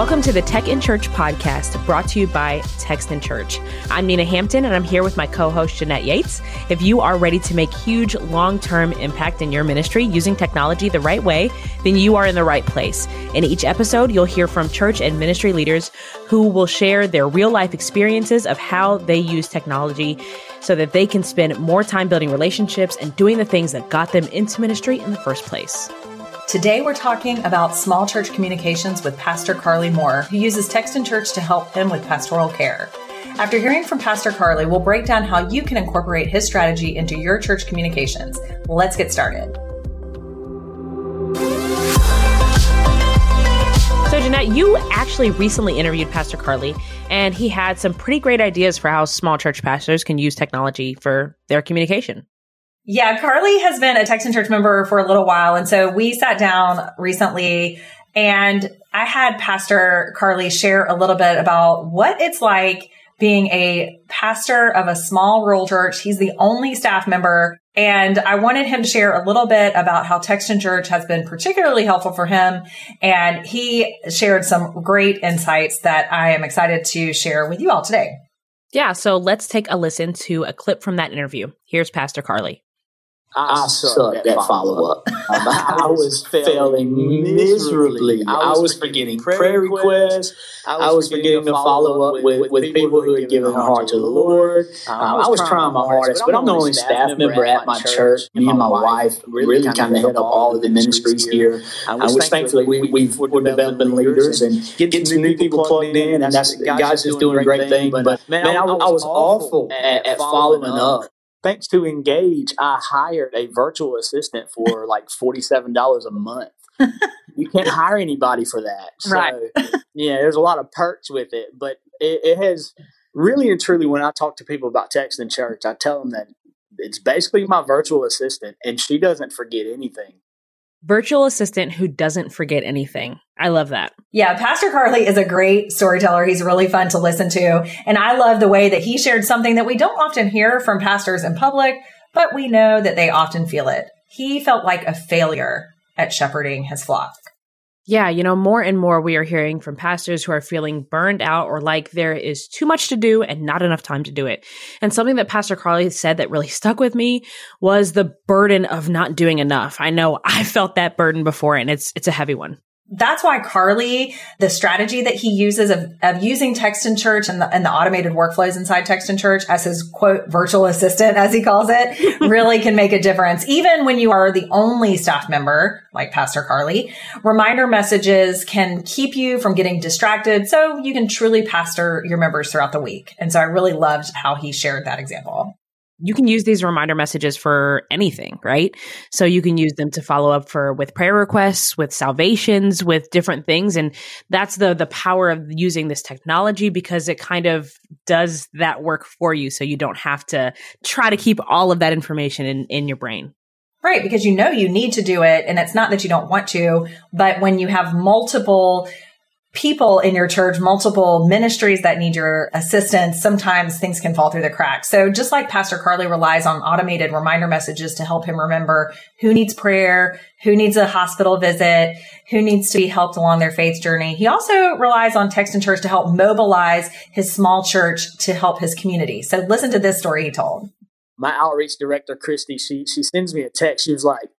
Welcome to the Tech in Church podcast brought to you by Text in Church. I'm Nina Hampton and I'm here with my co host Jeanette Yates. If you are ready to make huge long term impact in your ministry using technology the right way, then you are in the right place. In each episode, you'll hear from church and ministry leaders who will share their real life experiences of how they use technology so that they can spend more time building relationships and doing the things that got them into ministry in the first place. Today, we're talking about small church communications with Pastor Carley Moore, who uses Text in Church to help him with pastoral care. After hearing from Pastor Carley, we'll break down how you can incorporate his strategy into your church communications. Let's get started. So, Jeanette, you actually recently interviewed Pastor Carley, and he had some pretty great ideas for how small church pastors can use technology for their communication. Yeah, Carley has been a Text in Church member for a little while. And so we sat down recently and I had Pastor Carley share a little bit about what it's like being a pastor of a small rural church. He's the only staff member. And I wanted him to share a little bit about how Text in Church has been particularly helpful for him. And he shared some great insights that I am excited to share with you all today. Yeah. So let's take a listen to a clip from that interview. Here's Pastor Carley. I, I at, that follow up. I was failing miserably. I was forgetting prayer requests. I was forgetting to follow up with, with people who had given their heart to the Lord. Um, I was trying my hardest, but I'm the only staff member at my church. Me and my wife really kind of head up all of the ministries here, which thankfully we, we've, we're developing leaders and getting some new people plugged in, and that's guys just doing a great thing. But man, I, I was awful at, at following up thanks to Engage, I hired a virtual assistant for like $47 a month. you can't hire anybody for that. So, right. yeah, there's a lot of perks with it, but it, it has really and truly, when I talk to people about Text in Church, I tell them that it's basically my virtual assistant and she doesn't forget anything virtual assistant who doesn't forget anything. I love that. Yeah, Pastor Carley is a great storyteller. He's really fun to listen to. And I love the way that he shared something that we don't often hear from pastors in public, but we know that they often feel it. He felt like a failure at shepherding his flock. Yeah, you know, more and more we are hearing from pastors who are feeling burned out or like there is too much to do and not enough time to do it. And something that Pastor Carley said that really stuck with me was the burden of not doing enough. I know I felt that burden before and it's it's a heavy one that's why Carley, the strategy that he uses of, of using Text in Church and the, and the automated workflows inside Text in Church as his quote virtual assistant, as he calls it, really can make a difference. Even when you are the only staff member, like Pastor Carley, reminder messages can keep you from getting distracted so you can truly pastor your members throughout the week. And so I really loved how he shared that example you can use these reminder messages for anything, right? So you can use them to follow up for with prayer requests, with salvations, with different things. And that's the the power of using this technology because it kind of does that work for you so you don't have to try to keep all of that information in, in your brain. Right, because you know you need to do it and it's not that you don't want to, but when you have multiple people in your church, multiple ministries that need your assistance, sometimes things can fall through the cracks. So just like Pastor Carley relies on automated reminder messages to help him remember who needs prayer, who needs a hospital visit, who needs to be helped along their faith journey. He also relies on Text in Church to help mobilize his small church to help his community. So listen to this story he told. My outreach director, Christy, she, she sends me a text. She was like,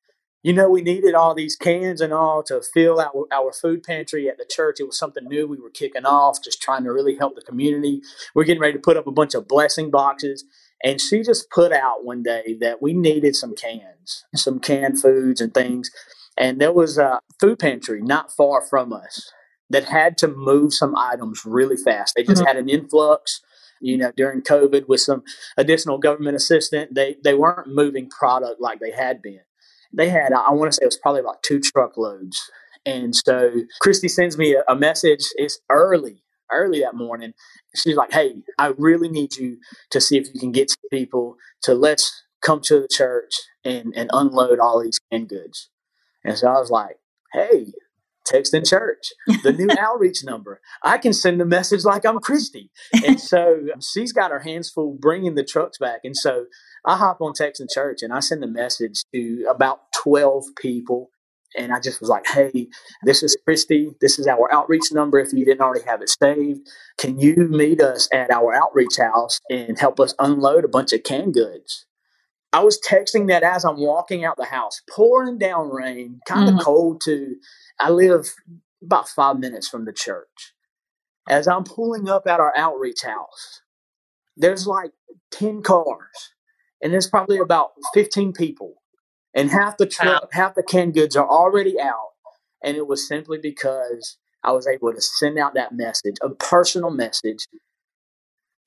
you know, we needed all these cans and all to fill our, our food pantry at the church. It was something new we were kicking off, just trying to really help the community. We're getting ready to put up a bunch of blessing boxes. And she just put out one day that we needed some cans, some canned foods and things. And there was a food pantry not far from us that had to move some items really fast. They just mm-hmm. had an influx you know, during COVID with some additional government assistance, they, they weren't moving product like they had been they had, I want to say it was probably about two truckloads. And so Christy sends me a, message. It's early, early that morning. She's like, Hey, I really need you to see if you can get some people to let's come to the church and, and unload all these canned goods. And so I was like, Hey, text in church, the new outreach number. I can send a message like I'm Christy. And so she's got her hands full bringing the trucks back. And so I hop on text in church and I send a message to about 12 people. and I just was like, "Hey, this is Christy. This is our outreach number. If you didn't already have it saved, can you meet us at our outreach house and help us unload a bunch of canned goods?" I was texting that as I'm walking out the house, pouring down rain, kind of mm-hmm. cold too. I live about five minutes from the church. As I'm pulling up at our outreach house, there's like 10 cars, and there's probably about 15 people and half the truck, half the canned goods are already out. And it was simply because I was able to send out that message, a personal message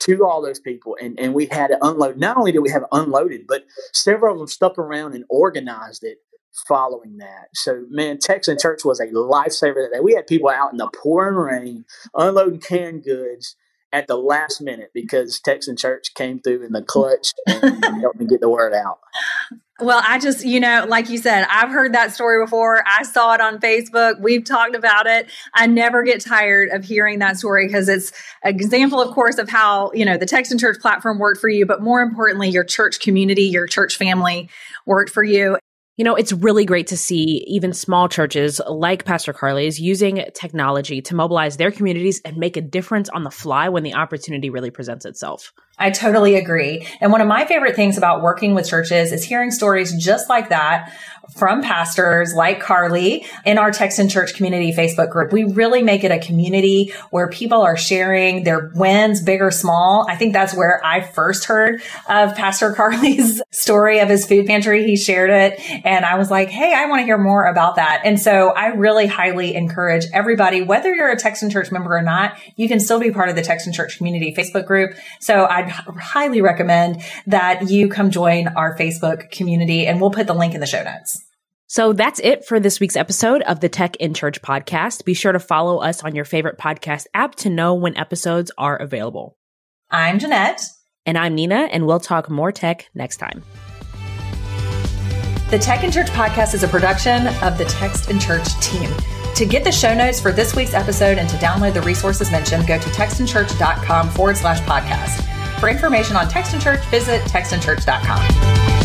to all those people. And, and we had it unload. Not only did we have it unloaded, but several of them stuck around and organized it following that. So, man, Text in Church was a lifesaver that day. We had people out in the pouring rain unloading canned goods at the last minute because Text in Church came through in the clutch and helped me get the word out. Well, I just, you know, like you said, I've heard that story before. I saw it on Facebook. We've talked about it. I never get tired of hearing that story because it's an example, of course, of how, you know, the Text in Church platform worked for you, but more importantly, your church community, your church family worked for you. You know, it's really great to see even small churches like Pastor Carley's using technology to mobilize their communities and make a difference on the fly when the opportunity really presents itself. I totally agree. And one of my favorite things about working with churches is hearing stories just like that from pastors like Carley in our Text in Church Community Facebook group. We really make it a community where people are sharing their wins, big or small. I think that's where I first heard of Pastor Carley's story of his food pantry. He shared it and I was like, Hey, I want to hear more about that. And so I really highly encourage everybody, whether you're a Text in Church member or not, you can still be part of the Text in Church Community Facebook group. So I'd highly recommend that you come join our Facebook community and we'll put the link in the show notes. So that's it for this week's episode of the Tech in Church podcast. Be sure to follow us on your favorite podcast app to know when episodes are available. I'm Jeanette. And I'm Nina, and we'll talk more tech next time. The Tech in Church podcast is a production of the Text in Church team. To get the show notes for this week's episode and to download the resources mentioned, go to textinchurch.com forward slash podcast. For information on Text in Church, visit textinchurch.com.